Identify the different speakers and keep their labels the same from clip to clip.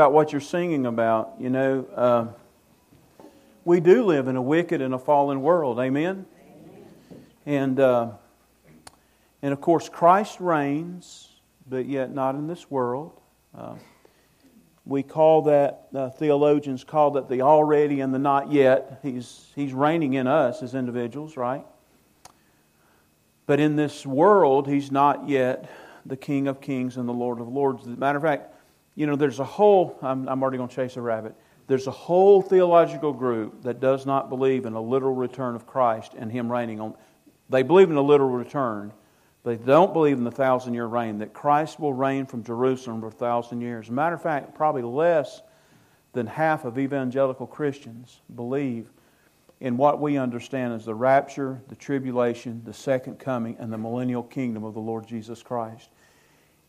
Speaker 1: about what you're singing about. You know, uh, we do live in a wicked and a fallen world. Amen. And uh, and of course, Christ reigns, but yet not in this world. Uh, we call that uh, theologians call that the already and the not yet. He's he's reigning in us as individuals, right? But in this world, he's not yet the King of Kings and the Lord of Lords. As a matter of fact, you know, there's a whole, I'm, I'm already going to chase a rabbit. There's a whole theological group that does not believe in a literal return of Christ and Him reigning on. They believe in a literal return, they don't believe in the thousand year reign, that Christ will reign from Jerusalem for a thousand years. As a matter of fact, probably less than half of evangelical Christians believe in what we understand as the rapture, the tribulation, the second coming, and the millennial kingdom of the Lord Jesus Christ.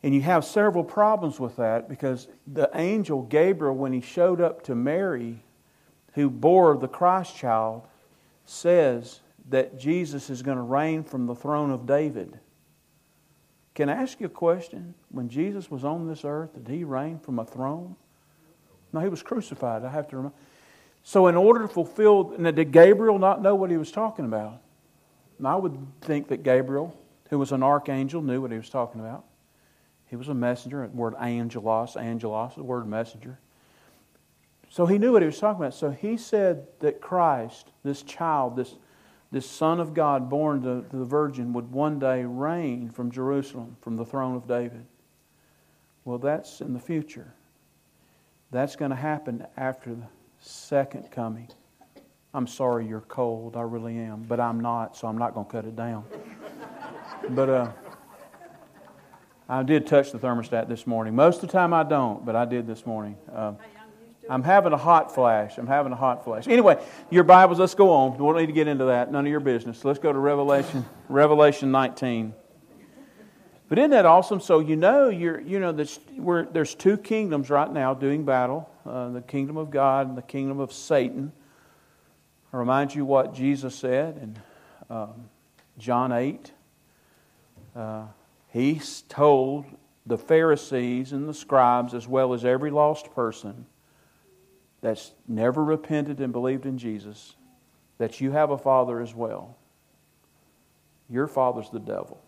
Speaker 1: And you have several problems with that because the angel Gabriel, when he showed up to Mary, who bore the Christ child, says that Jesus is going to reign from the throne of David. Can I ask you a question? When Jesus was on this earth, did he reign from a throne? No, he was crucified. I have to remember. So, in order to fulfill, now, did Gabriel not know what he was talking about? And I would think that Gabriel, who was an archangel, knew what he was talking about. He was a messenger. The word angelos, angelos, the word messenger. So he knew what he was talking about. So he said that Christ, this child, this, this Son of God born to, to the Virgin, would one day reign from Jerusalem, from the throne of David. Well, that's in the future. That's going to happen after the second coming. I'm sorry you're cold. I really am. But I'm not, so I'm not going to cut it down. but, uh, I did touch the thermostat this morning. Most of the time I don't, but I did this morning. Uh, I'm having a hot flash. I'm having a hot flash. Anyway, your Bibles, let's go on. We don't need to get into that. None of your business. Let's go to Revelation, Revelation 19. But isn't that awesome? So you know, you're, you know, there's, there's two kingdoms right now doing battle: uh, the kingdom of God and the kingdom of Satan. I remind you what Jesus said in um, John 8. Uh, he told the Pharisees and the scribes, as well as every lost person that's never repented and believed in Jesus, that you have a father as well. Your father's the devil.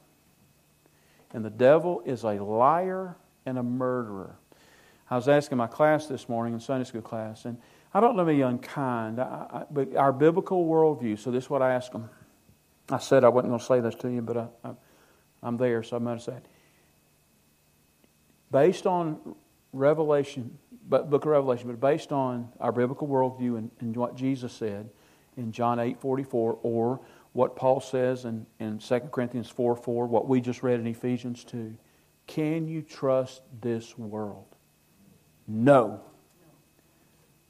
Speaker 1: And the devil is a liar and a murderer. I was asking my class this morning in Sunday school class, and I don't want to be unkind, I, I, but our biblical worldview, so this is what I asked them. I said I wasn't going to say this to you, but I, I I'm there, so I'm going to say it. Based on Revelation, book of Revelation, but based on our biblical worldview and, and what Jesus said in John 8 44, or what Paul says in, in 2 Corinthians 4 4, what we just read in Ephesians 2, can you trust this world? No.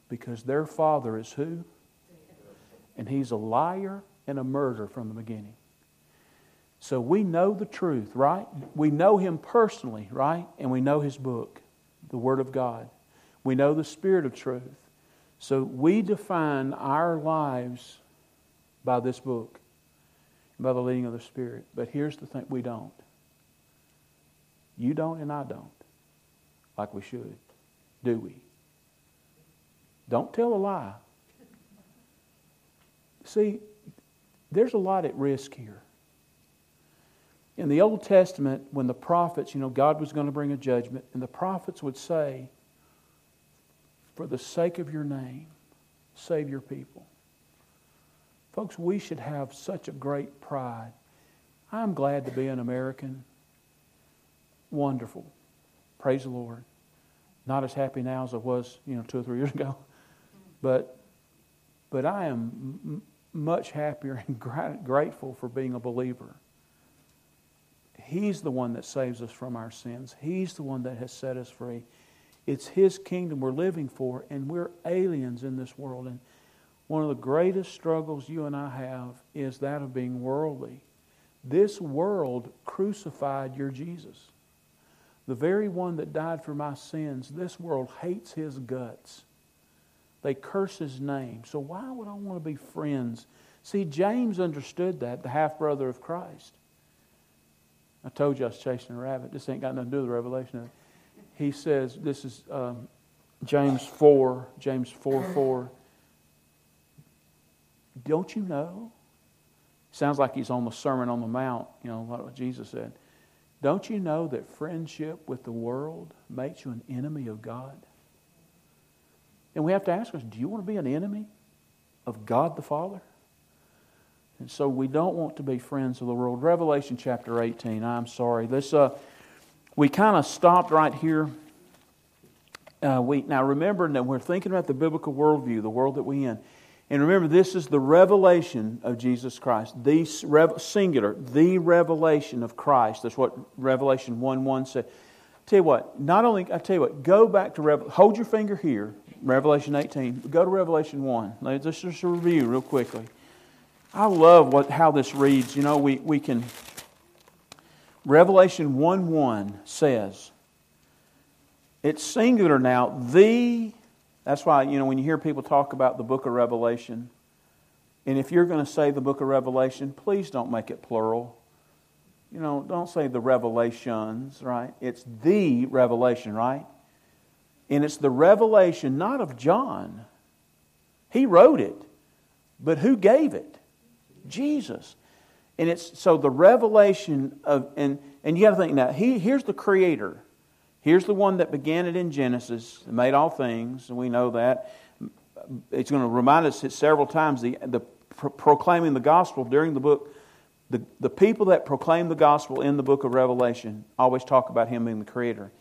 Speaker 1: Because their father is who? And he's a liar and a murderer from the beginning. So we know the truth, right? We know Him personally, right? And we know His book, the Word of God. We know the Spirit of truth. So we define our lives by this book, by the leading of the Spirit. But here's the thing we don't. You don't, and I don't, like we should, do we? Don't tell a lie. See, there's a lot at risk here. In the Old Testament, when the prophets, you know, God was going to bring a judgment, and the prophets would say, For the sake of your name, save your people. Folks, we should have such a great pride. I'm glad to be an American. Wonderful. Praise the Lord. Not as happy now as I was, you know, two or three years ago. But, but I am m- much happier and grateful for being a believer. He's the one that saves us from our sins. He's the one that has set us free. It's His kingdom we're living for, and we're aliens in this world. And one of the greatest struggles you and I have is that of being worldly. This world crucified your Jesus. The very one that died for my sins, this world hates his guts. They curse his name. So why would I want to be friends? See, James understood that, the half brother of Christ. I told you I was chasing a rabbit. This ain't got nothing to do with the revelation. He says, this is um, James 4, James 4 4. Don't you know? Sounds like he's on the Sermon on the Mount, you know, what Jesus said. Don't you know that friendship with the world makes you an enemy of God? And we have to ask ourselves do you want to be an enemy of God the Father? And so we don't want to be friends of the world. Revelation chapter 18, I'm sorry. This, uh, we kind of stopped right here. Uh, we, now remember that we're thinking about the biblical worldview, the world that we in. And remember, this is the revelation of Jesus Christ, the singular, the revelation of Christ. That's what Revelation 1 1 said. Tell you what, not only, I tell you what, go back to, Revelation. hold your finger here, Revelation 18. Go to Revelation 1. Let's just review real quickly. I love what, how this reads. You know, we, we can. Revelation 1 1 says, it's singular now, the. That's why, you know, when you hear people talk about the book of Revelation, and if you're going to say the book of Revelation, please don't make it plural. You know, don't say the revelations, right? It's the revelation, right? And it's the revelation not of John. He wrote it, but who gave it? Jesus. And it's so the revelation of and and you got to think now. He here's the creator. Here's the one that began it in Genesis made all things, and we know that. It's going to remind us several times the the pro- proclaiming the gospel during the book. The, the people that proclaim the gospel in the book of Revelation always talk about him being the creator.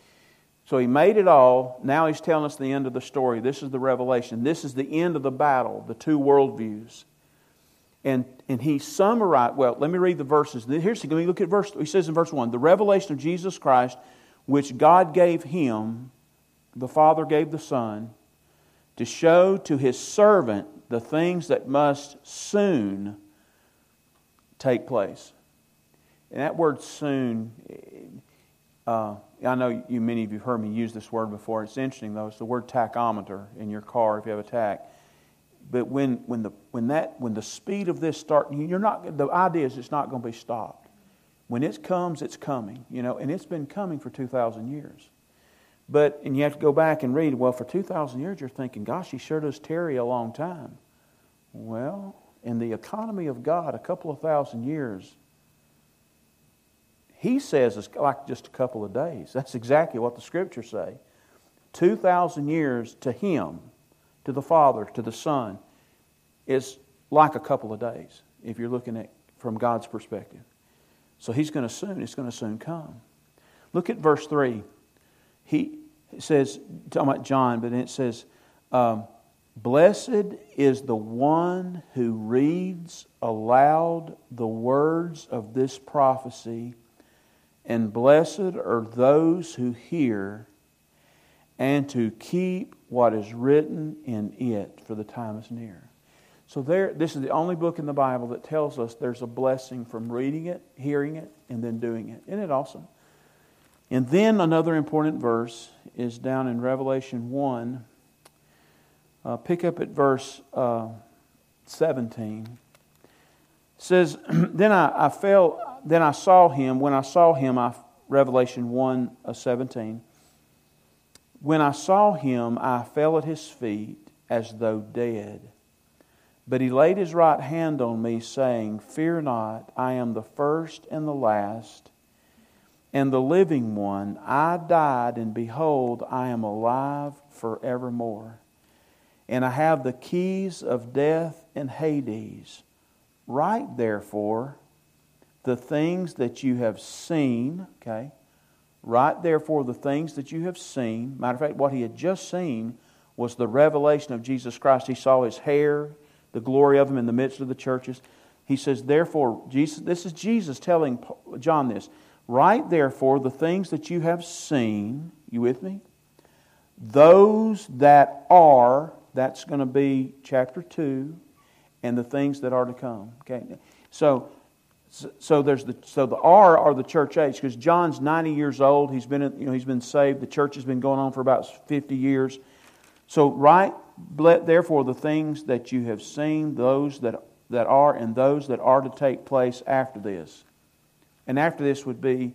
Speaker 1: So he made it all. Now he's telling us the end of the story. This is the revelation. This is the end of the battle, the two worldviews. And, and he summarized, well, let me read the verses. Here's, let me look at verse, he says in verse 1 the revelation of Jesus Christ, which God gave him, the Father gave the Son, to show to his servant the things that must soon take place. And that word soon, uh, I know you, many of you have heard me use this word before. It's interesting, though. It's the word tachometer in your car if you have a tach. But when, when, the, when, that, when the speed of this starts, you're not, the idea is it's not going to be stopped. When it comes, it's coming, you know, and it's been coming for 2,000 years. But, and you have to go back and read, well, for 2,000 years, you're thinking, gosh, he sure does tarry a long time. Well, in the economy of God, a couple of thousand years, he says it's like just a couple of days. That's exactly what the scriptures say. 2,000 years to him to the Father, to the Son, is like a couple of days if you're looking at from God's perspective. So he's going to soon, it's going to soon come. Look at verse 3. He says, talking about John, but then it says, um, Blessed is the one who reads aloud the words of this prophecy, and blessed are those who hear and to keep what is written in it, for the time is near. So there, this is the only book in the Bible that tells us there's a blessing from reading it, hearing it, and then doing it. Isn't it awesome? And then another important verse is down in Revelation 1. Uh, pick up at verse uh, 17. It says, Then I, I fell, then I saw him. When I saw him, I, Revelation 1 uh, 17. When I saw him, I fell at his feet as though dead. But he laid his right hand on me, saying, Fear not, I am the first and the last, and the living one. I died, and behold, I am alive forevermore. And I have the keys of death and Hades. Write, therefore, the things that you have seen, okay? Write therefore the things that you have seen. Matter of fact, what he had just seen was the revelation of Jesus Christ. He saw his hair, the glory of him in the midst of the churches. He says, therefore, Jesus, this is Jesus telling John this. Write therefore the things that you have seen. You with me? Those that are, that's going to be chapter 2, and the things that are to come. Okay? So so there's the so the R are the church age because John's 90 years old. He's been you know he's been saved. The church has been going on for about 50 years. So write therefore the things that you have seen, those that that are, and those that are to take place after this. And after this would be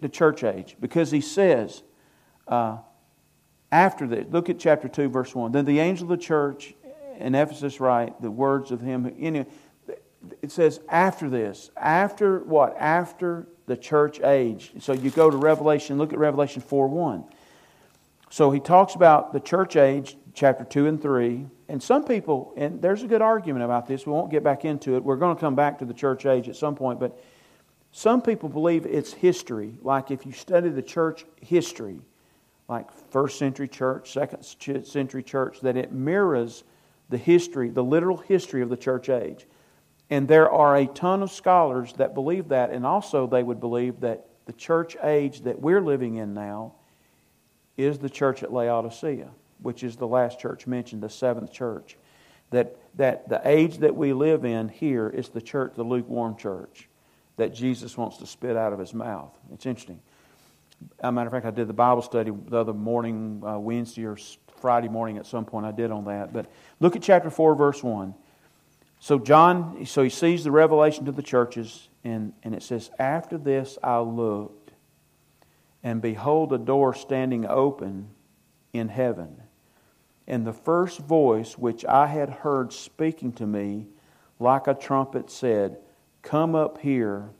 Speaker 1: the church age because he says. Uh, after this, look at chapter 2, verse 1. Then the angel of the church in Ephesus write the words of him. Who anyway, it says after this. After what? After the church age. So you go to Revelation, look at Revelation 4 1. So he talks about the church age, chapter 2 and 3. And some people, and there's a good argument about this, we won't get back into it. We're going to come back to the church age at some point, but some people believe it's history. Like if you study the church history, like first century church, second century church, that it mirrors the history, the literal history of the church age. And there are a ton of scholars that believe that, and also they would believe that the church age that we're living in now is the church at Laodicea, which is the last church mentioned, the seventh church. That, that the age that we live in here is the church, the lukewarm church, that Jesus wants to spit out of his mouth. It's interesting. As a matter of fact, I did the Bible study the other morning, uh, Wednesday or Friday morning at some point. I did on that. But look at chapter 4, verse 1. So John, so he sees the revelation to the churches, and, and it says, After this I looked, and behold a door standing open in heaven. And the first voice which I had heard speaking to me, like a trumpet, said, Come up here,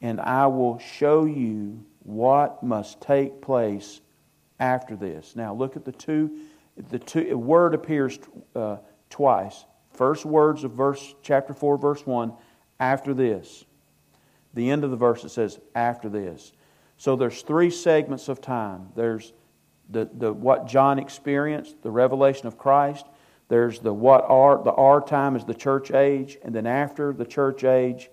Speaker 1: and I will show you what must take place after this. Now look at the two. The two word appears uh, twice. First words of verse chapter four, verse one. After this, the end of the verse it says after this. So there's three segments of time. There's the, the what John experienced, the revelation of Christ. There's the what are the R time is the church age, and then after the church age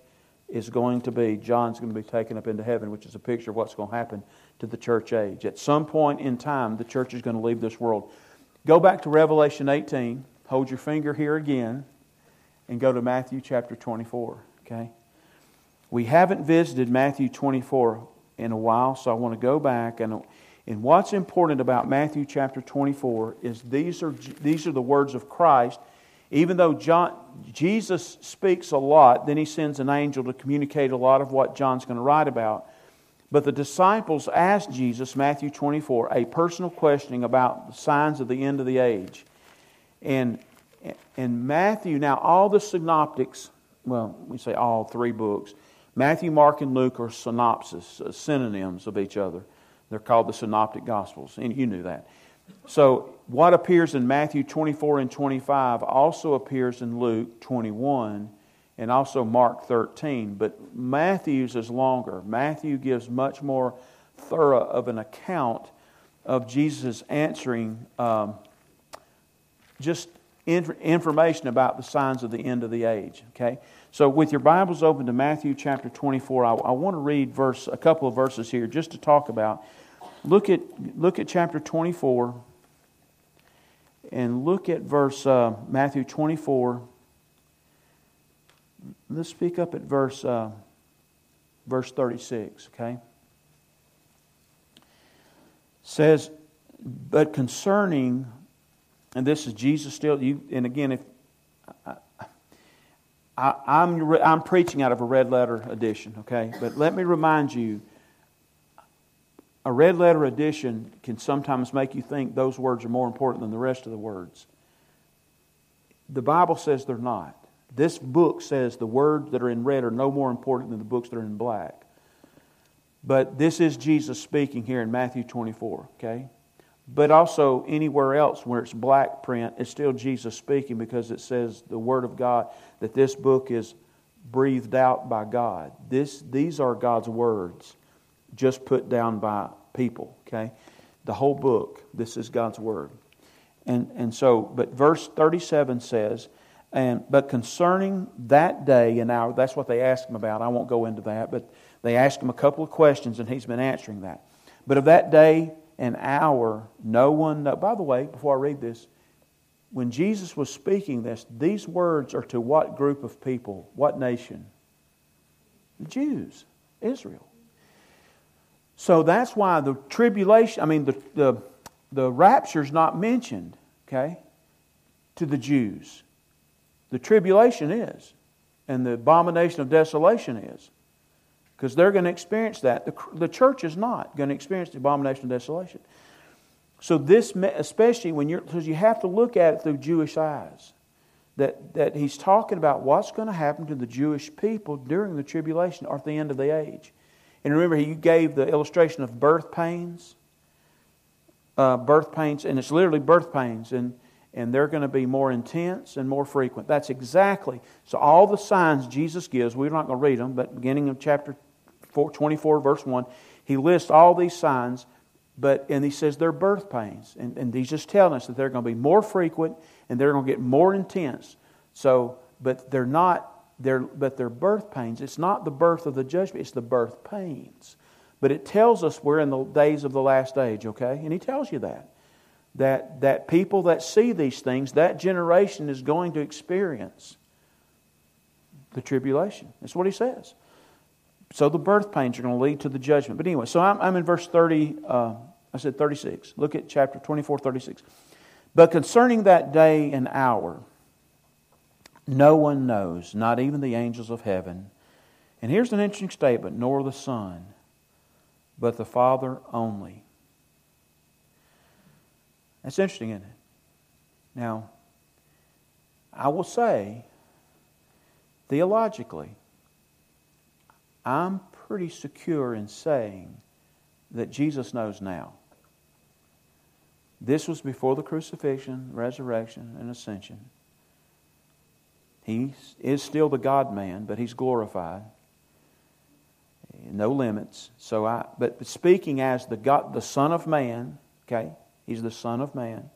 Speaker 1: is going to be John's going to be taken up into heaven, which is a picture of what's going to happen to the church age. At some point in time, the church is going to leave this world. Go back to Revelation 18. Hold your finger here again and go to Matthew chapter 24. Okay? We haven't visited Matthew 24 in a while, so I want to go back and and what's important about Matthew chapter 24 is these are, these are the words of Christ. Even though John, Jesus speaks a lot, then he sends an angel to communicate a lot of what John's going to write about. But the disciples asked Jesus, Matthew 24, a personal questioning about the signs of the end of the age. And, and Matthew, now all the synoptics, well, we say all three books, Matthew, Mark, and Luke are synopsis, uh, synonyms of each other. They're called the Synoptic Gospels, and you knew that. So, what appears in Matthew 24 and 25 also appears in Luke 21 and also Mark 13. But Matthew's is longer. Matthew gives much more thorough of an account of Jesus answering um, just information about the signs of the end of the age. Okay? So, with your Bibles open to Matthew chapter 24, I, I want to read verse, a couple of verses here just to talk about. Look at, look at chapter 24 and look at verse uh, Matthew 24. Let's speak up at verse, uh, verse 36, okay? says, but concerning, and this is Jesus still, you, and again, if I, I'm, I'm preaching out of a red letter edition, okay? But let me remind you a red letter edition can sometimes make you think those words are more important than the rest of the words. The Bible says they're not. This book says the words that are in red are no more important than the books that are in black. But this is Jesus speaking here in Matthew 24, okay? But also, anywhere else where it's black print, it's still Jesus speaking because it says the Word of God, that this book is breathed out by God. This, these are God's words, just put down by people, okay? The whole book, this is God's Word. And, and so, but verse 37 says, and, but concerning that day and hour, that's what they asked him about. I won't go into that, but they asked him a couple of questions and he's been answering that. But of that day an hour, no one. By the way, before I read this, when Jesus was speaking this, these words are to what group of people? What nation? The Jews, Israel. So that's why the tribulation, I mean, the, the, the rapture is not mentioned, okay, to the Jews. The tribulation is, and the abomination of desolation is because they're going to experience that. The, the church is not going to experience the abomination of desolation. So this, especially when you're, because you have to look at it through Jewish eyes. That, that he's talking about what's going to happen to the Jewish people during the tribulation or at the end of the age. And remember, he gave the illustration of birth pains. Uh, birth pains, and it's literally birth pains, and, and they're going to be more intense and more frequent. That's exactly. So, all the signs Jesus gives, we're not going to read them, but beginning of chapter 4, 24, verse 1, he lists all these signs, but and he says they're birth pains. And, and he's just telling us that they're going to be more frequent and they're going to get more intense. So, but they're not they're, but they're birth pains. It's not the birth of the judgment, it's the birth pains. But it tells us we're in the days of the last age, okay? And he tells you that. That, that people that see these things, that generation is going to experience the tribulation. That's what he says. So the birth pains are going to lead to the judgment. But anyway, so I'm, I'm in verse 30, uh, I said 36. Look at chapter 24, 36. But concerning that day and hour, no one knows, not even the angels of heaven. And here's an interesting statement nor the Son, but the Father only. That's interesting, isn't it? Now, I will say, theologically, I'm pretty secure in saying that Jesus knows now. This was before the crucifixion, resurrection, and ascension. He is still the God man, but he's glorified. No limits. So I but speaking as the God the Son of Man, okay, he's the Son of Man.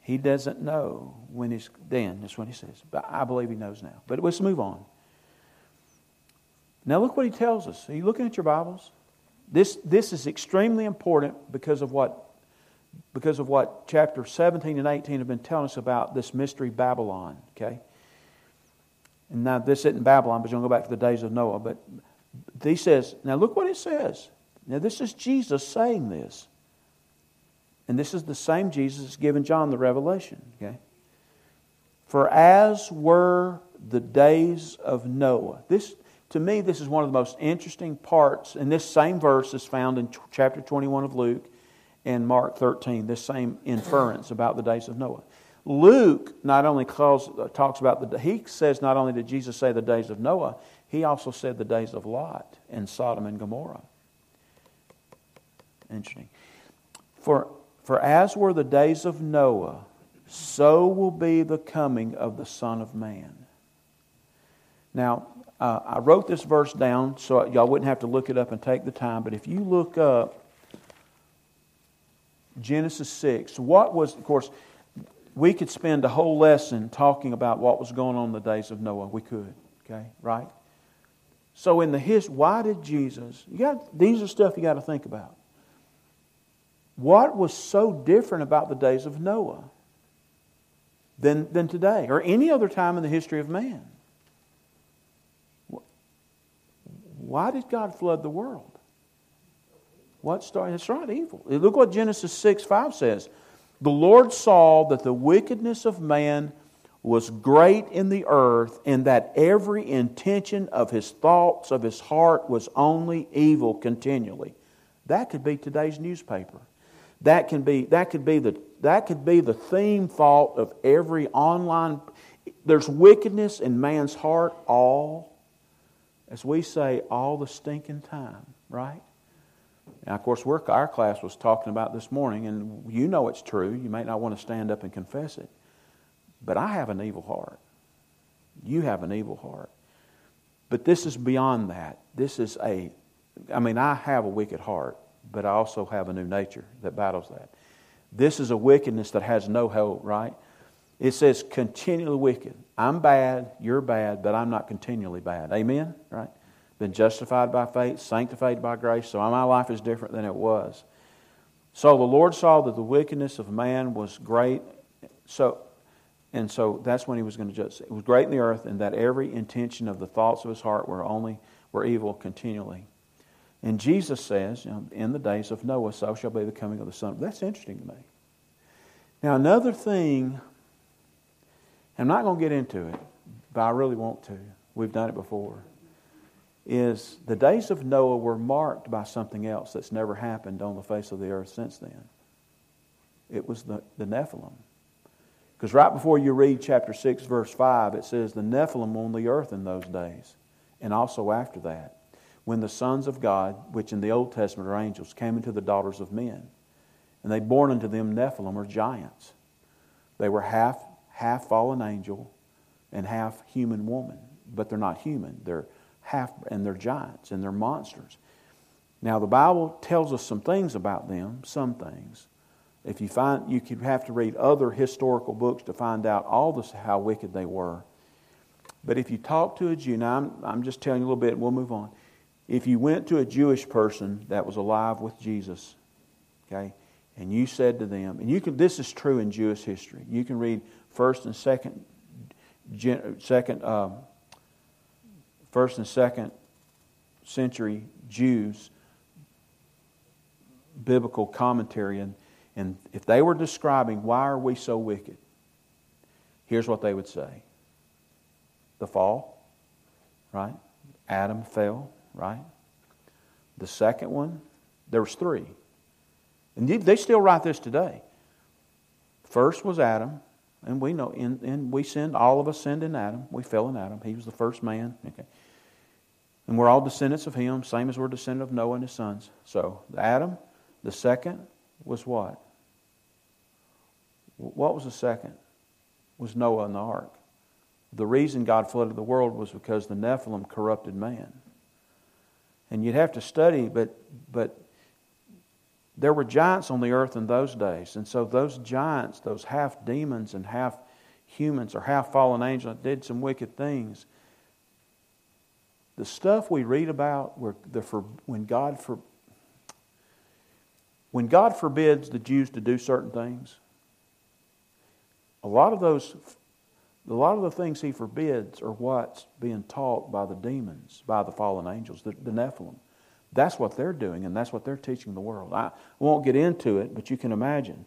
Speaker 1: He doesn't know when he's then, that's what he says. But I believe he knows now. But let's move on. Now look what he tells us. Are you looking at your Bibles? This this is extremely important because of what because of what chapter 17 and 18 have been telling us about this mystery Babylon, okay? And now this isn't Babylon, but you'll go back to the days of Noah. But he says, now look what it says. Now this is Jesus saying this. And this is the same Jesus given John the revelation. Okay? For as were the days of Noah. This to me, this is one of the most interesting parts. And this same verse is found in chapter 21 of Luke and Mark 13, this same inference about the days of Noah. Luke not only calls, uh, talks about the, he says not only did Jesus say the days of Noah, he also said the days of Lot and Sodom and Gomorrah. Interesting. For, for as were the days of Noah, so will be the coming of the Son of Man. Now, uh, I wrote this verse down so y'all wouldn't have to look it up and take the time, but if you look up Genesis 6, what was, of course, we could spend a whole lesson talking about what was going on in the days of Noah. We could, okay, right? So in the his, why did Jesus? You got these are stuff you got to think about. What was so different about the days of Noah than, than today or any other time in the history of man? Why did God flood the world? What started? That's right, evil. Look what Genesis 6 5 says. The Lord saw that the wickedness of man was great in the earth, and that every intention of his thoughts, of his heart, was only evil continually. That could be today's newspaper. That can be that could be the that could be the theme thought of every online. There's wickedness in man's heart all, as we say, all the stinking time, right? Now, of course, our class was talking about this morning, and you know it's true. You may not want to stand up and confess it. But I have an evil heart. You have an evil heart. But this is beyond that. This is a, I mean, I have a wicked heart, but I also have a new nature that battles that. This is a wickedness that has no hope, right? It says continually wicked. I'm bad, you're bad, but I'm not continually bad. Amen? Right? been justified by faith, sanctified by grace. So my life is different than it was. So the Lord saw that the wickedness of man was great. So, and so that's when he was going to judge. It was great in the earth, and that every intention of the thoughts of his heart were only were evil continually. And Jesus says, you know, in the days of Noah, so shall be the coming of the Son. That's interesting to me. Now, another thing, I'm not going to get into it, but I really want to. We've done it before is the days of Noah were marked by something else that's never happened on the face of the earth since then. It was the, the Nephilim. Because right before you read chapter 6, verse 5, it says the Nephilim on the earth in those days, and also after that, when the sons of God, which in the Old Testament are angels, came into the daughters of men. And they born unto them Nephilim, or giants. They were half, half fallen angel and half human woman. But they're not human. They're half, and they're giants, and they're monsters. Now, the Bible tells us some things about them, some things. If you find, you could have to read other historical books to find out all this, how wicked they were. But if you talk to a Jew, now I'm, I'm just telling you a little bit, and we'll move on. If you went to a Jewish person that was alive with Jesus, okay, and you said to them, and you can, this is true in Jewish history. You can read first and second, second, uh, first and second century Jews biblical commentary and and if they were describing why are we so wicked, here's what they would say. The fall, right? Adam fell, right? The second one, there was three. And they still write this today. First was Adam, and we know, and, and we sinned, all of us sinned in Adam. We fell in Adam. He was the first man. Okay. And we're all descendants of him, same as we're descendants of Noah and his sons. So, Adam, the second was what? What was the second? Was Noah and the ark. The reason God flooded the world was because the Nephilim corrupted man. And you'd have to study, but, but there were giants on the earth in those days. And so those giants, those half demons and half humans or half fallen angels, did some wicked things. The stuff we read about where the, for, when God for, when God forbids the Jews to do certain things, a lot of those, a lot of the things he forbids are what's being taught by the demons, by the fallen angels, the, the Nephilim. That's what they're doing, and that's what they're teaching the world. I won't get into it, but you can imagine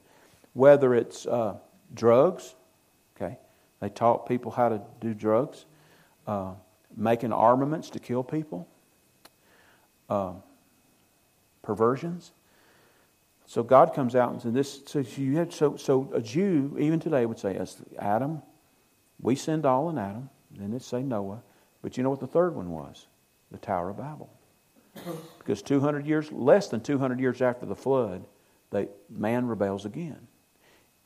Speaker 1: whether it's uh, drugs, okay, they taught people how to do drugs, uh, making armaments to kill people, uh, perversions, so God comes out and says, "This." So you have so so a Jew even today would say, "As Adam, we sinned all in Adam." Then it say Noah, but you know what the third one was? The Tower of Babel. Because 200 years, less than 200 years after the flood, they, man rebels again.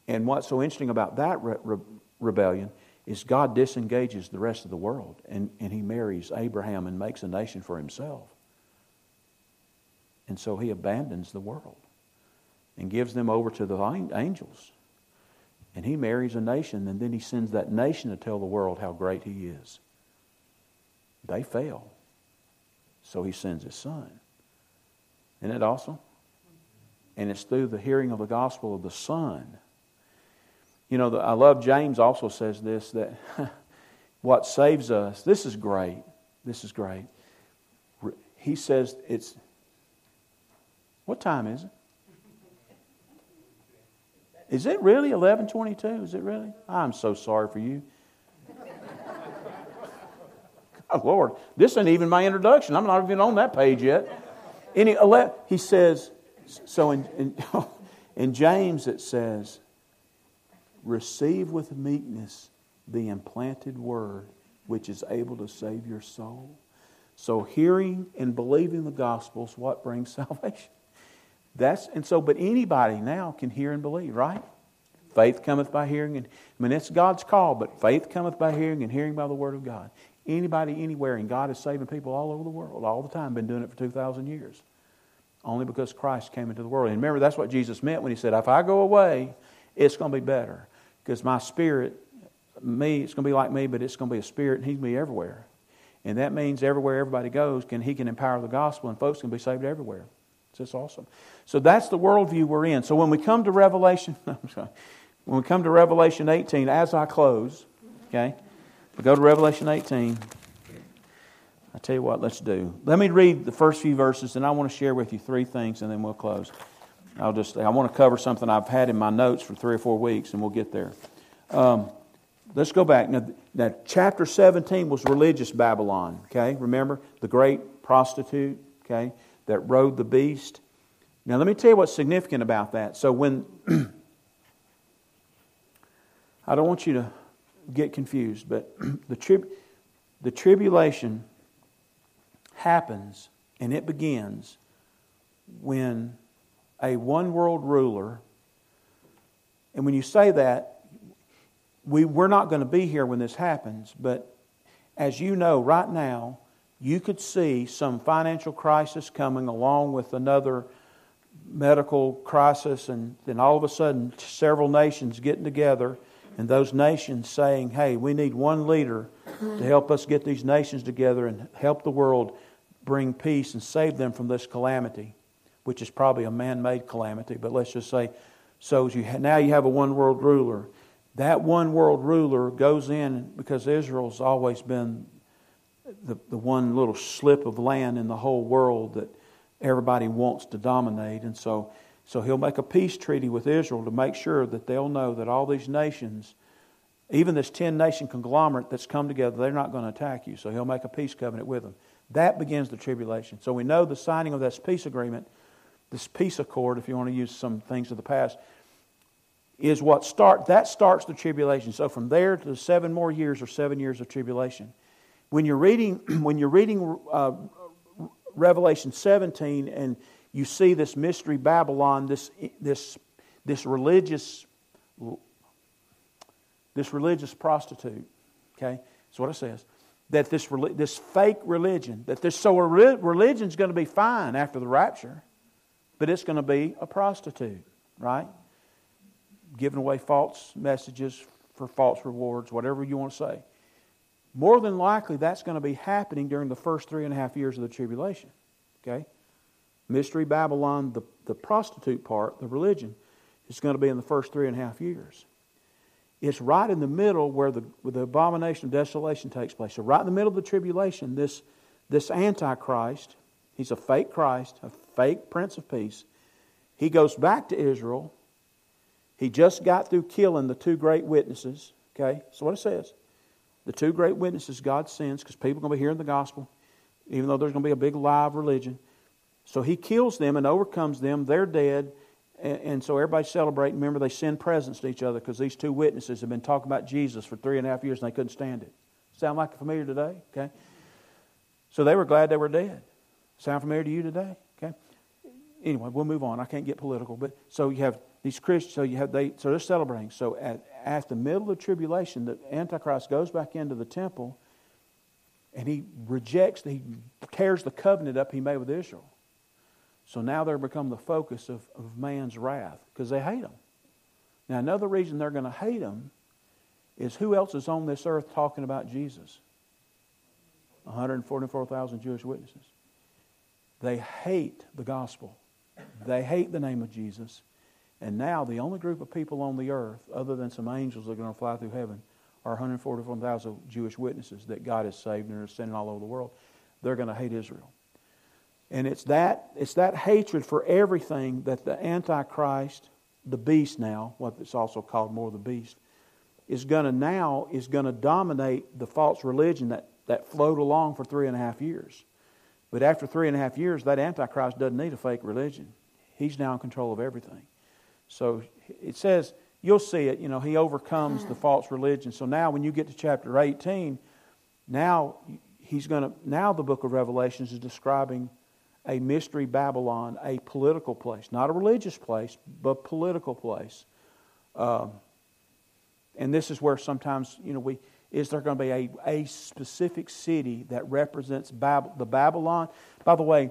Speaker 1: And what's so interesting about that re- re- rebellion is God disengages the rest of the world and, and he marries Abraham and makes a nation for himself. And so he abandons the world and gives them over to the angels. And he marries a nation, and then he sends that nation to tell the world how great he is. They fail. So he sends his son. Isn't it awesome? And it's through the hearing of the gospel of the Son. You know, the, I love James also says this that what saves us, this is great. This is great. He says it's, what time is it? Is it really 1122? Is it really? I'm so sorry for you. God, Lord, this isn't even my introduction. I'm not even on that page yet. Any, he says, so in, in, in James it says, receive with meekness the implanted word which is able to save your soul. So hearing and believing the gospel is what brings salvation. That's and so, but anybody now can hear and believe, right? Faith cometh by hearing, and I mean it's God's call, but faith cometh by hearing, and hearing by the word of God. Anybody, anywhere, and God is saving people all over the world, all the time. Been doing it for two thousand years, only because Christ came into the world. And remember, that's what Jesus meant when He said, "If I go away, it's going to be better, because my spirit, me, it's going to be like me, but it's going to be a spirit, and He's going to be everywhere." And that means everywhere everybody goes, can He can empower the gospel, and folks can be saved everywhere. It's just awesome. So that's the worldview we're in. So when we come to Revelation, when we come to Revelation 18, as I close, okay, we go to Revelation 18. I tell you what, let's do. Let me read the first few verses, and I want to share with you three things, and then we'll close. I'll just I want to cover something I've had in my notes for three or four weeks, and we'll get there. Um, let's go back. Now, now, chapter 17 was religious Babylon, okay? Remember? The great prostitute, okay? That rode the beast. Now, let me tell you what's significant about that. So, when I don't want you to get confused, but the, trib- the tribulation happens and it begins when a one world ruler, and when you say that, we, we're not going to be here when this happens, but as you know, right now, you could see some financial crisis coming along with another medical crisis, and then all of a sudden, several nations getting together, and those nations saying, Hey, we need one leader to help us get these nations together and help the world bring peace and save them from this calamity, which is probably a man made calamity, but let's just say, so you now you have a one world ruler. That one world ruler goes in because Israel's always been the, the one little slip of land in the whole world that everybody wants to dominate. And so, so he'll make a peace treaty with Israel to make sure that they'll know that all these nations, even this 10 nation conglomerate that's come together, they're not going to attack you. So he'll make a peace covenant with them. That begins the tribulation. So we know the signing of this peace agreement, this peace accord, if you want to use some things of the past, is what start that starts the tribulation. So from there to the seven more years or seven years of tribulation. When you're reading, when you're reading uh, Revelation 17 and you see this mystery Babylon, this, this, this religious this religious prostitute, okay? That's what it says. That this, this fake religion, that this, so religion's going to be fine after the rapture, but it's going to be a prostitute, right? Giving away false messages for false rewards, whatever you want to say. More than likely, that's going to be happening during the first three and a half years of the tribulation. Okay? Mystery Babylon, the, the prostitute part, the religion, is going to be in the first three and a half years. It's right in the middle where the, where the abomination of desolation takes place. So, right in the middle of the tribulation, this, this Antichrist, he's a fake Christ, a fake Prince of Peace, he goes back to Israel. He just got through killing the two great witnesses. Okay? That's what it says. The two great witnesses God sends, because people are going to be hearing the gospel, even though there's going to be a big live religion. So he kills them and overcomes them. They're dead. And, and so everybody's celebrating. Remember, they send presents to each other because these two witnesses have been talking about Jesus for three and a half years and they couldn't stand it. Sound like familiar today? Okay. So they were glad they were dead. Sound familiar to you today? Okay. Anyway, we'll move on. I can't get political, but so you have these Christians. So you have they. So they're celebrating. So at at the middle of tribulation, the Antichrist goes back into the temple and he rejects, he tears the covenant up he made with Israel. So now they're become the focus of, of man's wrath because they hate him. Now, another reason they're going to hate him is who else is on this earth talking about Jesus? 144,000 Jewish witnesses. They hate the gospel. They hate the name of Jesus. And now the only group of people on the earth, other than some angels that are going to fly through heaven, are 144,000 Jewish witnesses that God has saved and are sending all over the world. They're going to hate Israel. And it's that, it's that hatred for everything that the Antichrist, the beast now, what it's also called more the beast, is going to now is going to dominate the false religion that, that flowed along for three and a half years. But after three and a half years, that Antichrist doesn't need a fake religion. He's now in control of everything. So it says, you'll see it, you know, he overcomes the false religion. So now when you get to chapter 18, now he's going to, now the book of Revelations is describing a mystery Babylon, a political place, not a religious place, but political place. Um, and this is where sometimes, you know, we, is there going to be a, a specific city that represents Bab- the Babylon? By the way,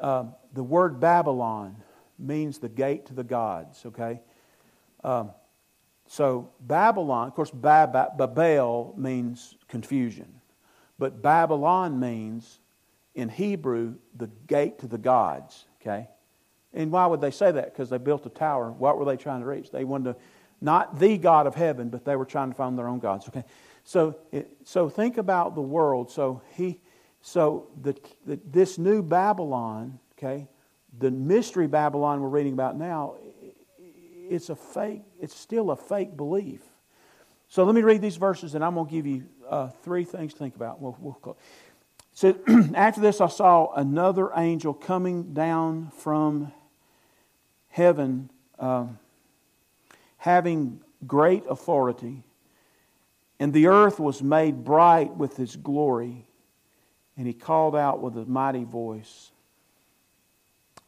Speaker 1: uh, the word Babylon means the gate to the gods, okay? Um, so Babylon, of course, Babel means confusion. But Babylon means, in Hebrew, the gate to the gods, okay? And why would they say that? Because they built a tower. What were they trying to reach? They wanted to, not the God of heaven, but they were trying to find their own gods, okay? So, it, so think about the world. So he, so the, the, this new Babylon, okay, the mystery Babylon we're reading about now, it's a fake, it's still a fake belief. So let me read these verses and I'm going to give you uh, three things to think about. We'll, we'll so after this, I saw another angel coming down from heaven, um, having great authority, and the earth was made bright with his glory. And he called out with a mighty voice.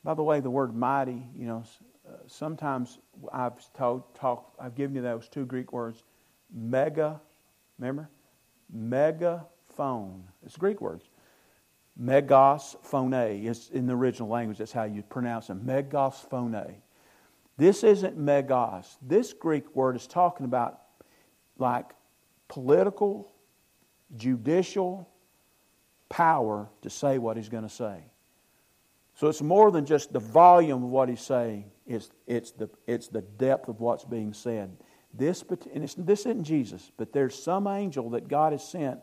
Speaker 1: By the way, the word mighty, you know, uh, sometimes I've told, talk, I've given you those two Greek words, mega, remember? Megaphone. It's Greek words. Megos phone is in the original language. That's how you pronounce it. Megos phone. This isn't megos. This Greek word is talking about like political, judicial power to say what he's going to say. So it's more than just the volume of what he's saying. It's, it's, the, it's the depth of what's being said. This, and this isn't Jesus, but there's some angel that God has sent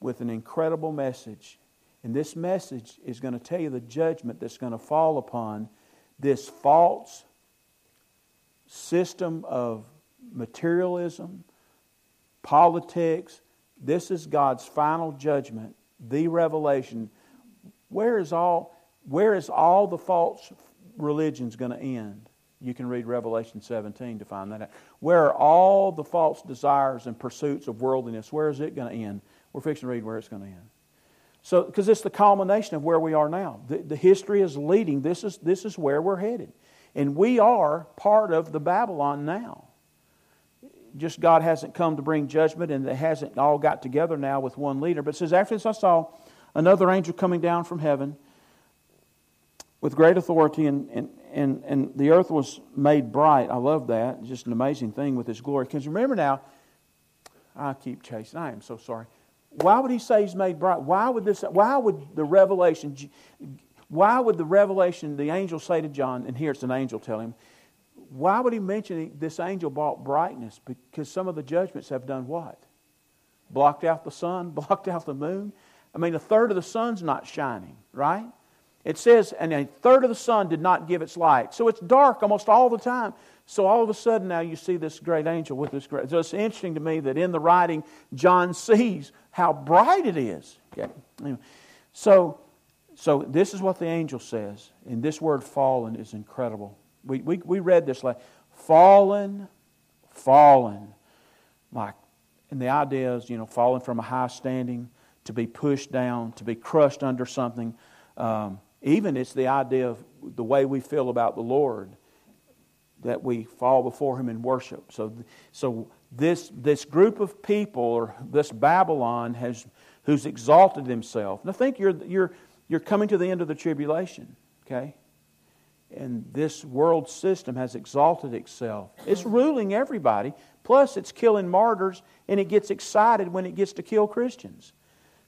Speaker 1: with an incredible message. And this message is going to tell you the judgment that's going to fall upon this false system of materialism, politics. This is God's final judgment, the revelation. Where is all, where is all the false religions going to end? You can read Revelation 17 to find that out. Where are all the false desires and pursuits of worldliness? Where is it going to end? We're fixing to read where it's going to end. So, because it's the culmination of where we are now. The, the history is leading. This is, this is where we're headed. And we are part of the Babylon now. Just God hasn't come to bring judgment and it hasn't all got together now with one leader. But it says, After this I saw another angel coming down from heaven with great authority, and, and, and, and the earth was made bright. I love that. Just an amazing thing with His glory. Because remember now, I keep chasing. I am so sorry. Why would he say he's made bright? Why would this? Why would the revelation? Why would the revelation? The angel say to John, and here it's an angel tell him. Why would he mention this angel brought brightness? Because some of the judgments have done what? Blocked out the sun, blocked out the moon. I mean, a third of the sun's not shining, right? It says, and a third of the sun did not give its light. So it's dark almost all the time. So all of a sudden now you see this great angel with this great. So it's interesting to me that in the writing, John sees how bright it is. Okay. Anyway, so, so this is what the angel says. And this word fallen is incredible. We, we, we read this like, fallen, fallen. Like, and the idea is, you know, falling from a high standing, to be pushed down, to be crushed under something. Um, even it's the idea of the way we feel about the Lord, that we fall before Him in worship. So, so this, this group of people, or this Babylon, has, who's exalted himself. Now think you're, you're, you're coming to the end of the tribulation, okay? And this world system has exalted itself. It's ruling everybody. Plus, it's killing martyrs, and it gets excited when it gets to kill Christians.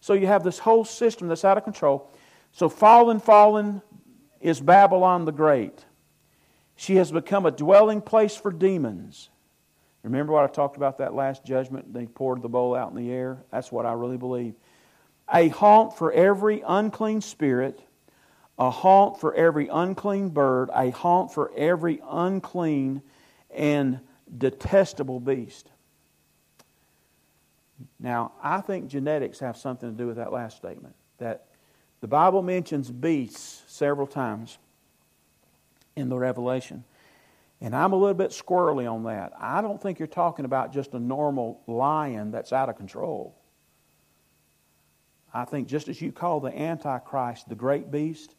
Speaker 1: So you have this whole system that's out of control. So, fallen, fallen is Babylon the Great. She has become a dwelling place for demons. Remember what I talked about that last judgment? They poured the bowl out in the air. That's what I really believe. A haunt for every unclean spirit, a haunt for every unclean bird, a haunt for every unclean and detestable beast. Now, I think genetics have something to do with that last statement. That the Bible mentions beasts several times in the Revelation. And I'm a little bit squirrely on that. I don't think you're talking about just a normal lion that's out of control. I think just as you call the Antichrist the great beast,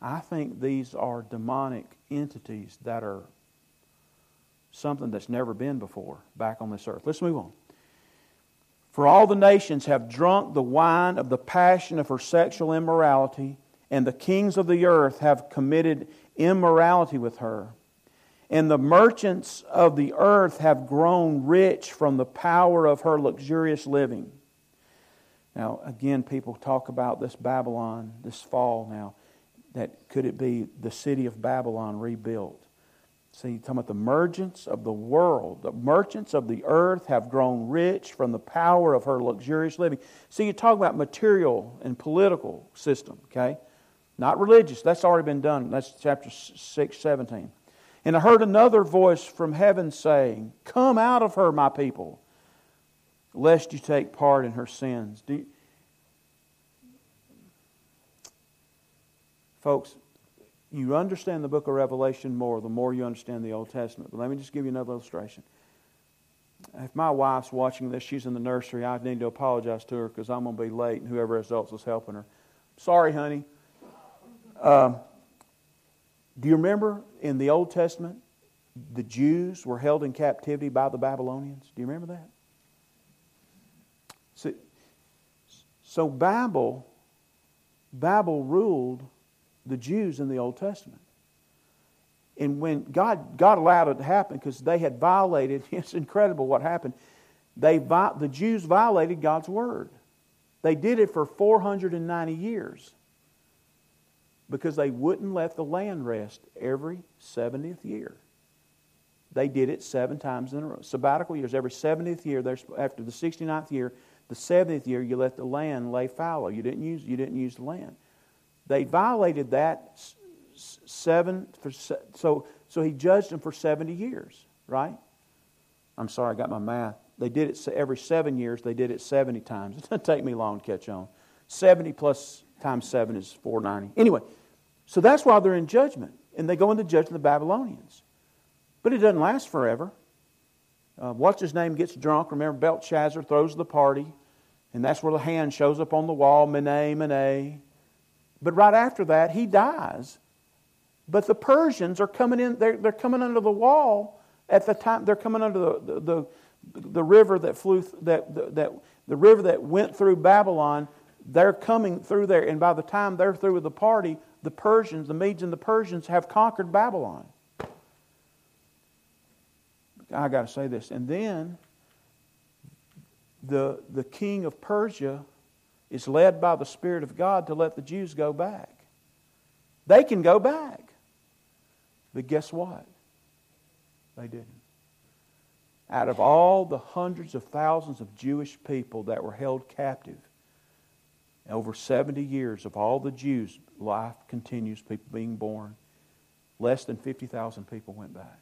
Speaker 1: I think these are demonic entities that are something that's never been before back on this earth. Let's move on. For all the nations have drunk the wine of the passion of her sexual immorality, and the kings of the earth have committed immorality with her. And the merchants of the earth have grown rich from the power of her luxurious living. Now, again, people talk about this Babylon, this fall now, that could it be the city of Babylon rebuilt? See, you're talking about the merchants of the world. The merchants of the earth have grown rich from the power of her luxurious living. See, you talk about material and political system, okay? Not religious. That's already been done. That's chapter 6, 17. And I heard another voice from heaven saying, Come out of her, my people, lest you take part in her sins. You... Folks, you understand the book of Revelation more the more you understand the Old Testament. But let me just give you another illustration. if my wife's watching this, she's in the nursery. I need to apologize to her because I'm going to be late, and whoever else is helping her. Sorry, honey. Um, do you remember in the Old Testament, the Jews were held in captivity by the Babylonians? Do you remember that? So, so Babel, Babel ruled the Jews in the Old Testament. And when God, God allowed it to happen because they had violated, it's incredible what happened. They, the Jews violated God's word. They did it for 490 years because they wouldn't let the land rest every 70th year. They did it seven times in a row. Sabbatical years, every 70th year, after the 69th year, the 70th year, you let the land lay fallow. You didn't use, you didn't use the land. They violated that seven for so so he judged them for 70 years, right? I'm sorry, I got my math. They did it every seven years. They did it 70 times. It doesn't take me long to catch on. 70 plus times seven is 490. Anyway, so that's why they're in judgment, and they go into judgment of the Babylonians. But it doesn't last forever. Uh, what's his name gets drunk. Remember, Belshazzar throws the party, and that's where the hand shows up on the wall, Mene, Mene. But right after that, he dies. But the Persians are coming in, they're, they're coming under the wall at the time, they're coming under the, the, the, the river that flew, that, that, the river that went through Babylon. They're coming through there, and by the time they're through with the party, the Persians, the Medes and the Persians, have conquered Babylon. I got to say this. And then the, the king of Persia is led by the Spirit of God to let the Jews go back. They can go back. But guess what? They didn't. Out of all the hundreds of thousands of Jewish people that were held captive, over 70 years of all the Jews, life continues, people being born. Less than 50,000 people went back.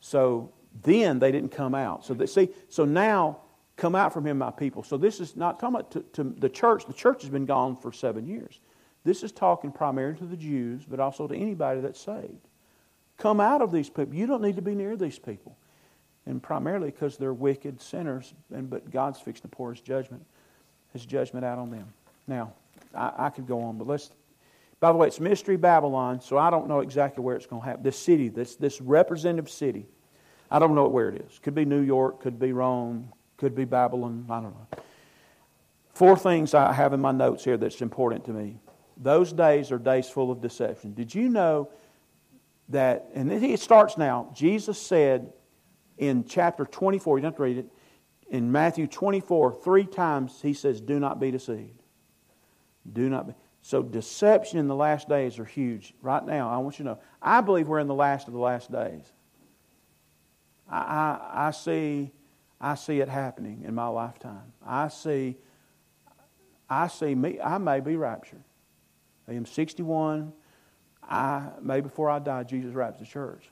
Speaker 1: So then they didn't come out. So they, see, so now come out from him, my people. So this is not talking about to, to the church. The church has been gone for seven years. This is talking primarily to the Jews, but also to anybody that's saved. Come out of these people. You don't need to be near these people. And primarily because they're wicked sinners, and but God's fixing to pour his judgment, his judgment out on them. Now, I, I could go on, but let's by the way, it's Mystery Babylon, so I don't know exactly where it's going to happen. This city, this, this representative city, I don't know where it is. Could be New York, could be Rome, could be Babylon, I don't know. Four things I have in my notes here that's important to me. Those days are days full of deception. Did you know that, and it starts now, Jesus said in chapter 24, you don't have to read it, in Matthew 24, three times he says, Do not be deceived. Do not be. So deception in the last days are huge. Right now, I want you to know, I believe we're in the last of the last days. I, I, I see I see it happening in my lifetime. I see I see me I may be raptured. I am 61. I, may before I die, Jesus raptures the church.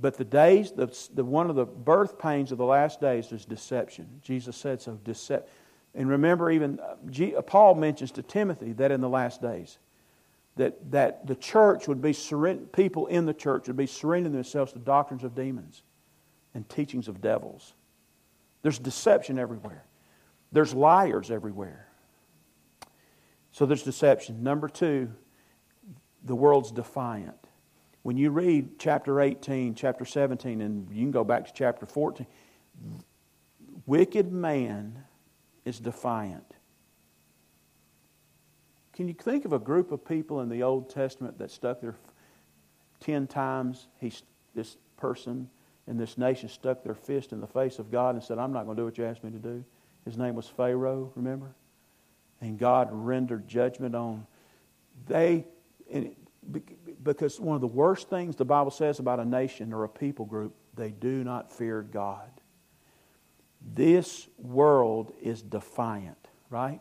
Speaker 1: But the days, the, the, one of the birth pains of the last days is deception. Jesus said so. Decep- and remember, even uh, G, uh, Paul mentions to Timothy that in the last days, that, that the church would be surrender, people in the church would be surrendering themselves to doctrines of demons and teachings of devils. There's deception everywhere. There's liars everywhere. So there's deception. Number two, the world's defiant. When you read chapter 18, chapter 17, and you can go back to chapter 14, wicked man is defiant. Can you think of a group of people in the Old Testament that stuck their ten times? He, this person in this nation stuck their fist in the face of God and said, "I'm not going to do what you asked me to do." His name was Pharaoh. Remember? and God rendered judgment on. They, because one of the worst things the Bible says about a nation or a people group, they do not fear God. This world is defiant, right?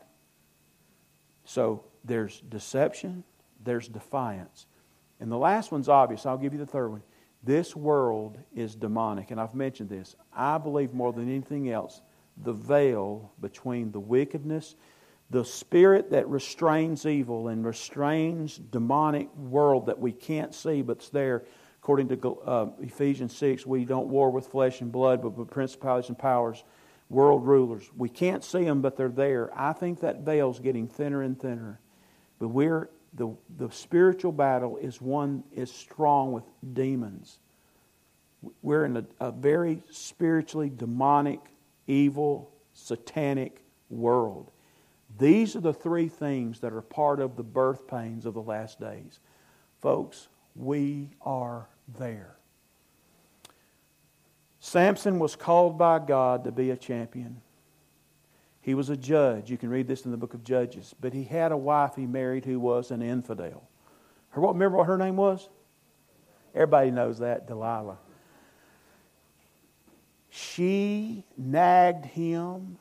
Speaker 1: So there's deception, there's defiance. And the last one's obvious. I'll give you the third one. This world is demonic. And I've mentioned this. I believe more than anything else, the veil between the wickedness the spirit that restrains evil and restrains demonic world that we can't see but's there. According to uh, Ephesians 6, we don't war with flesh and blood, but with principalities and powers, world rulers. We can't see them, but they're there. I think that veil's getting thinner and thinner. But we're the, the spiritual battle is one is strong with demons. We're in a, a very spiritually demonic, evil, satanic world. These are the three things that are part of the birth pains of the last days. Folks, we are there. Samson was called by God to be a champion. He was a judge. You can read this in the book of Judges. But he had a wife he married who was an infidel. Her, remember what her name was? Everybody knows that, Delilah. She nagged him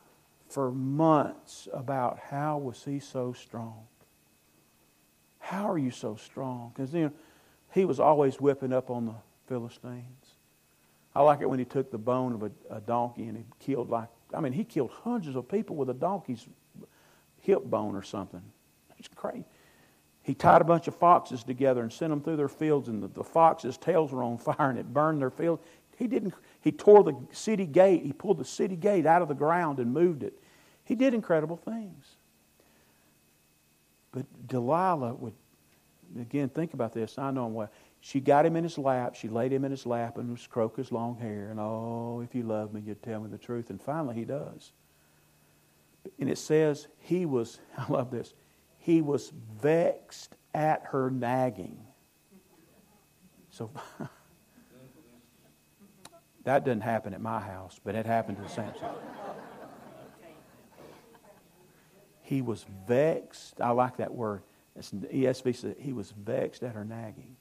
Speaker 1: for months about how was he so strong. How are you so strong? Because you know, he was always whipping up on the Philistines. I like it when he took the bone of a, a donkey and he killed like I mean he killed hundreds of people with a donkey's hip bone or something. It's crazy. He tied a bunch of foxes together and sent them through their fields, and the, the foxes' tails were on fire and it burned their field. He didn't. He tore the city gate. He pulled the city gate out of the ground and moved it. He did incredible things. But Delilah would, again, think about this. I know him well. She got him in his lap. She laid him in his lap and stroked his long hair. And, oh, if you love me, you'd tell me the truth. And finally, he does. And it says he was, I love this, he was vexed at her nagging. So that doesn't happen at my house, but it happened to Samson. He was vexed. I like that word. It's ESV says he was vexed at her nagging.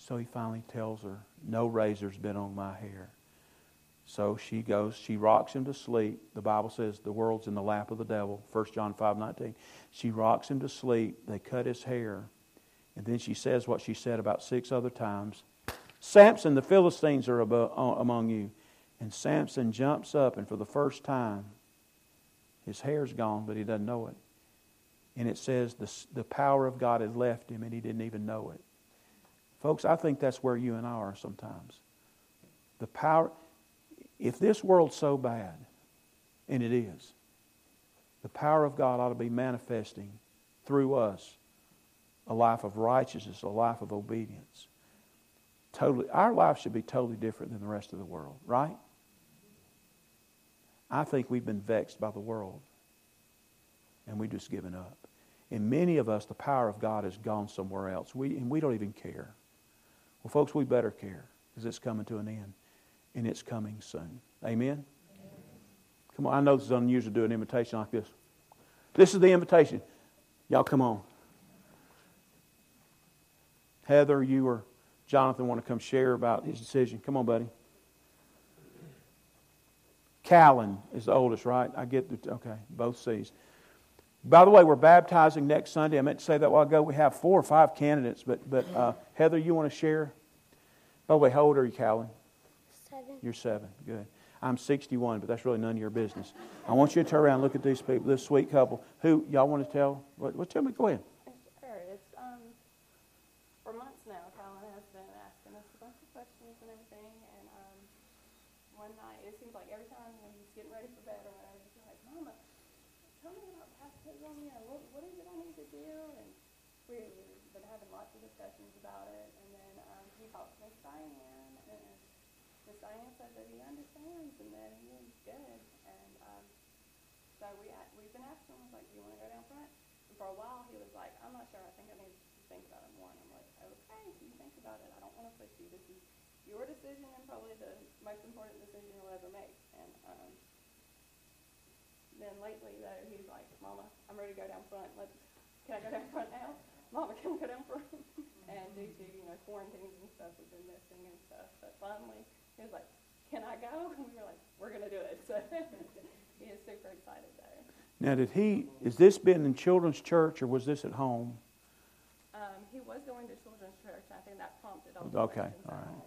Speaker 1: So he finally tells her, No razor's been on my hair. So she goes, she rocks him to sleep. The Bible says the world's in the lap of the devil, 1 John 5 19. She rocks him to sleep. They cut his hair. And then she says what she said about six other times Samson, the Philistines are uh, among you. And Samson jumps up, and for the first time, his hair's gone, but he doesn't know it. And it says the, the power of God had left him, and he didn't even know it. Folks, I think that's where you and I are sometimes. The power, if this world's so bad, and it is, the power of God ought to be manifesting through us a life of righteousness, a life of obedience. Totally, our life should be totally different than the rest of the world, right? I think we've been vexed by the world and we've just given up. And many of us, the power of God has gone somewhere else. We, and we don't even care. Well, folks, we better care because it's coming to an end and it's coming soon. Amen? Come on, I know this is unusual to do an invitation like this. This is the invitation. Y'all come on. Heather, you or Jonathan want to come share about his decision. Come on, buddy. Callan is the oldest, right? I get the, okay, both C's. By the way, we're baptizing next Sunday. I meant to say that a while ago. We have four or five candidates, but, but uh, Heather, you want to share? Oh, By the way, how old are you, Callan?
Speaker 2: Seven.
Speaker 1: You're seven. Good. I'm 61, but that's really none of your business. I want you to turn around and look at these people, this sweet couple. Who, y'all want to tell? What, what tell me? Go ahead.
Speaker 3: That he understands and that he is good. And um, so we we've been asking him like, do you want to go down front? And for a while he was like, I'm not sure. I think I need to think about it more. And I'm like, okay, you think about it. I don't want to push you. This is your decision and probably the most important decision you'll ever make. And um, then lately though he's like, Mama, I'm ready to go down front. Let's can I go down front now? Mama, can go down front? and due to you know quarantines and stuff, we've been missing and stuff. But finally, he was like, can I go? And we were like, we're going to do it. So he is super excited though.
Speaker 1: Now, did he, is this been in children's church or was this at home?
Speaker 3: Um, he was going to children's church. I think that prompted all
Speaker 1: Okay, all right.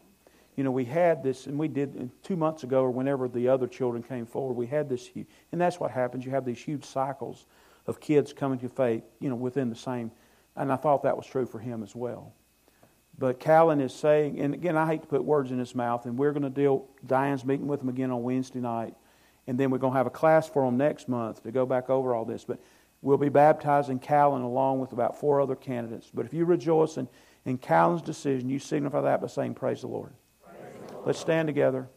Speaker 1: You know, we had this, and we did uh, two months ago, or whenever the other children came forward, we had this, huge, and that's what happens. You have these huge cycles of kids coming to faith, you know, within the same, and I thought that was true for him as well. But Callan is saying, and again, I hate to put words in his mouth, and we're going to deal, Diane's meeting with him again on Wednesday night. And then we're going to have a class for them next month to go back over all this. But we'll be baptizing Callan along with about four other candidates. But if you rejoice in, in Callan's decision, you signify that by saying, Praise the Lord. Praise the Lord. Let's stand together.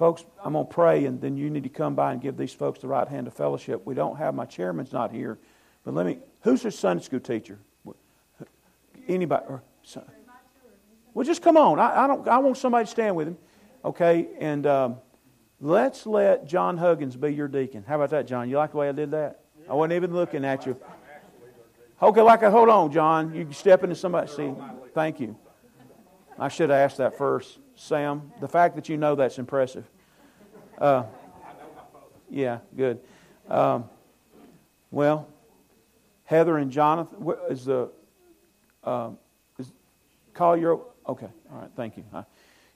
Speaker 1: Folks, I'm going to pray, and then you need to come by and give these folks the right hand of fellowship. We don't have, my chairman's not here, but let me, who's their Sunday school teacher? Anybody? Or, well, just come on. I, I, don't, I want somebody to stand with him. Okay? And um, let's let John Huggins be your deacon. How about that, John? You like the way I did that? I wasn't even looking at you. Okay, like hold on, John. You step into somebody. See, thank you. I should have asked that first. Sam. The fact that you know that's impressive. Uh, yeah, good. Um, well, Heather and Jonathan is the uh, is call your okay. All right, thank you.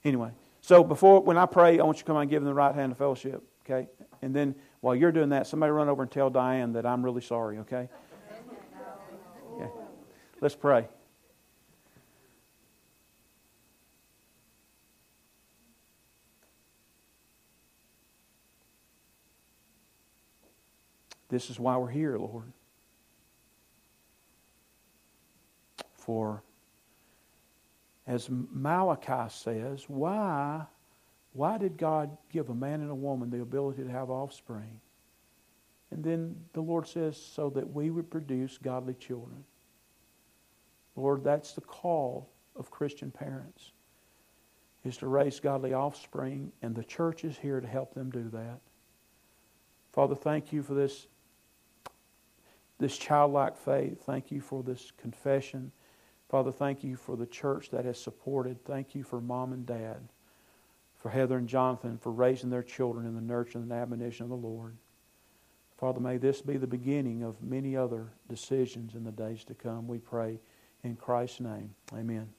Speaker 1: Anyway, so before when I pray, I want you to come and give them the right hand of fellowship. Okay, and then while you're doing that, somebody run over and tell Diane that I'm really sorry. Okay. Okay. Let's pray. This is why we're here, Lord. For, as Malachi says, why, why did God give a man and a woman the ability to have offspring? And then the Lord says, so that we would produce godly children. Lord, that's the call of Christian parents, is to raise godly offspring, and the church is here to help them do that. Father, thank you for this this childlike faith. Thank you for this confession. Father, thank you for the church that has supported. Thank you for mom and dad, for Heather and Jonathan, for raising their children in the nurture and admonition of the Lord. Father, may this be the beginning of many other decisions in the days to come. We pray in Christ's name. Amen.